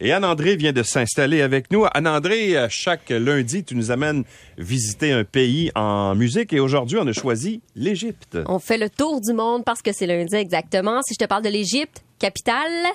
Et Anne-André vient de s'installer avec nous. Anne-André, chaque lundi, tu nous amènes visiter un pays en musique et aujourd'hui, on a choisi l'Égypte. On fait le tour du monde parce que c'est lundi exactement. Si je te parle de l'Égypte, capitale,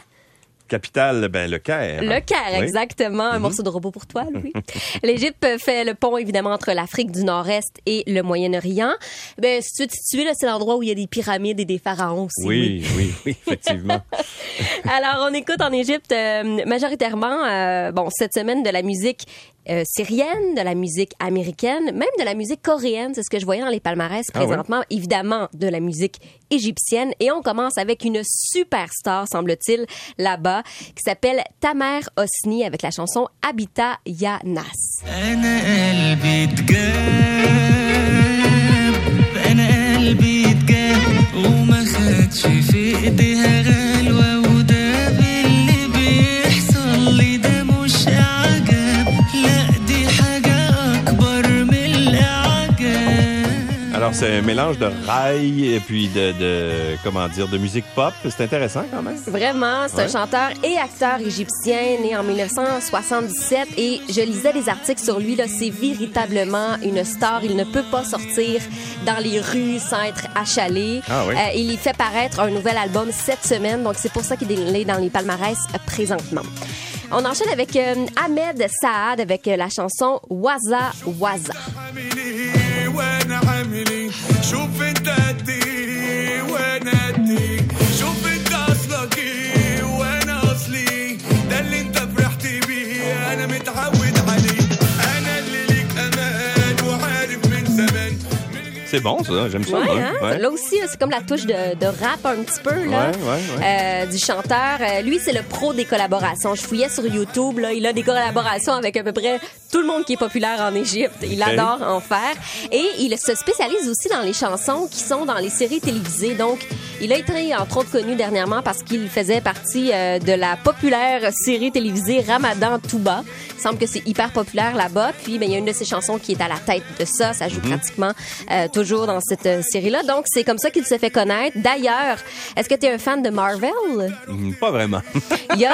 Capitale, ben, le Caire. Le Caire, Oui. exactement. Un morceau de robot pour toi, Louis. L'Égypte fait le pont, évidemment, entre l'Afrique du Nord-Est et le Moyen-Orient. Ben, si tu veux situer, là, c'est l'endroit où il y a des pyramides et des pharaons aussi. Oui, oui, oui, effectivement. Alors, on écoute en Égypte euh, majoritairement, euh, bon, cette semaine de la musique euh, syrienne, de la musique américaine, même de la musique coréenne. C'est ce que je voyais dans les palmarès Ah présentement. Évidemment, de la musique égyptienne. Et on commence avec une superstar, semble-t-il, là-bas, qui s'appelle Tamer Hosni avec la chanson Habitat Ya Nas. C'est un mélange de rail et puis de, de, comment dire, de musique pop. C'est intéressant quand même. Vraiment, c'est un chanteur et acteur égyptien né en 1977 et je lisais des articles sur lui là, c'est véritablement une star, il ne peut pas sortir dans les rues sans être achalé. Ah oui. Euh, il y fait paraître un nouvel album cette semaine donc c'est pour ça qu'il est dans les palmarès euh, présentement. On enchaîne avec euh, Ahmed Saad avec euh, la chanson Waza Waza. Şüphin tehdit C'est bon, ça. J'aime ça. Ouais, hein? Ouais. Là aussi, c'est comme la touche de, de rap un petit peu là, Ouais, ouais, ouais. euh, du chanteur. Euh, lui, c'est le pro des collaborations. Je fouillais sur YouTube, là, il a des collaborations avec à peu près tout le monde qui est populaire en Égypte. Il adore en faire. Et il se spécialise aussi dans les chansons qui sont dans les séries télévisées. Donc, il a été entre autres connu dernièrement parce qu'il faisait partie euh, de la populaire série télévisée Ramadan Touba. Il semble que c'est hyper populaire là-bas. Puis, ben, il y a une de ses chansons qui est à la tête de ça. Ça joue pratiquement euh, toujours dans cette euh, série-là. Donc, c'est comme ça qu'il s'est fait connaître. D'ailleurs, est-ce que tu es un fan de Marvel? Hmm, Pas vraiment. Il y a,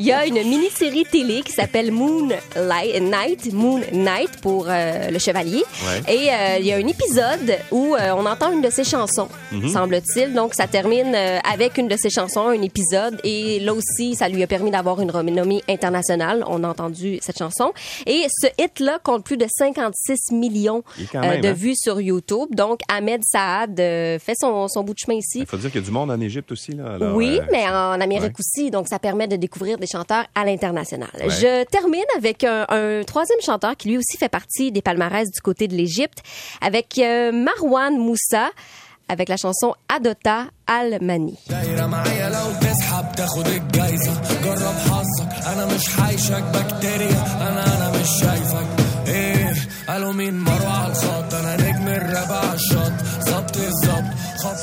il y a une mini-série télé qui s'appelle Moon Light, Night, Moon Night pour euh, le chevalier. Ouais. Et il y a un épisode où on entend une de ses chansons, Mhm. semble-t-il. Donc, ça termine euh, avec une de ses chansons, un épisode. Et là aussi, ça lui a permis d'avoir une renommée internationale. On a entendu cette chanson. Et ce hit-là compte plus de 56 millions euh, même, de hein? vues sur YouTube. Donc, Ahmed Saad euh, fait son, son bout de chemin ici. Il faut dire qu'il y a du monde en Égypte aussi. Là, alors, oui, euh, mais en Amérique ouais. aussi, donc ça permet de découvrir des chanteurs à l'international. Ouais. Je termine avec un, un troisième chanteur qui lui aussi fait partie des palmarès du côté de l'Égypte, avec euh, Marwan Moussa, avec la chanson Adota Al-Mani. دايرة معايا لو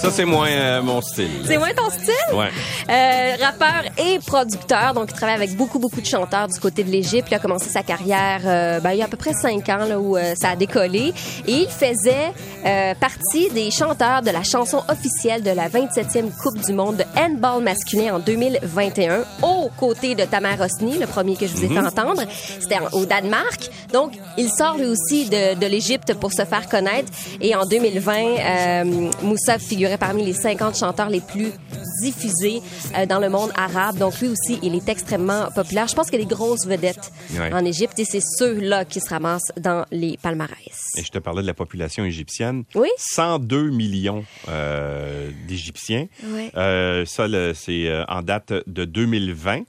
Ça, c'est moins euh, mon style. C'est moins ton style? Ouais. Euh, rappeur et producteur, donc il travaille avec beaucoup, beaucoup de chanteurs du côté de l'Égypte. Il a commencé sa carrière euh, ben, il y a à peu près cinq ans là, où euh, ça a décollé. Et il faisait euh, partie des chanteurs de la chanson officielle de la 27e Coupe du monde de handball masculin en 2021, aux côtés de Tamer Hosni, le premier que je vous ai fait entendre. C'était au Danemark. Donc, il sort lui aussi de, de l'Égypte pour se faire connaître. Et en 2020, euh, Moussa figurait parmi les 50 chanteurs les plus diffusés euh, dans le monde arabe. Donc, lui aussi, il est extrêmement populaire. Je pense qu'il y a des grosses vedettes Ouais. en Égypte et c'est ceux-là qui se ramassent dans les palmarès. Et je te parlais de la population égyptienne. Oui. 102 millions euh, d'Égyptiens. Ouais. Euh, ça, c'est euh, en date de 2020.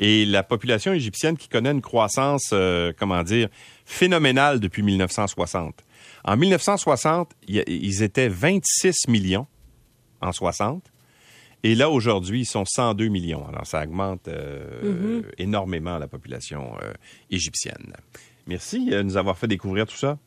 Et la population égyptienne qui connaît une croissance, comment dire, phénoménale depuis 1960. En 1960, il y a- ils étaient 26 millions en 60. Et là, aujourd'hui, ils sont 102 millions. Alors, ça augmente euh, énormément la population euh, égyptienne. Merci euh, de nous avoir fait découvrir tout ça.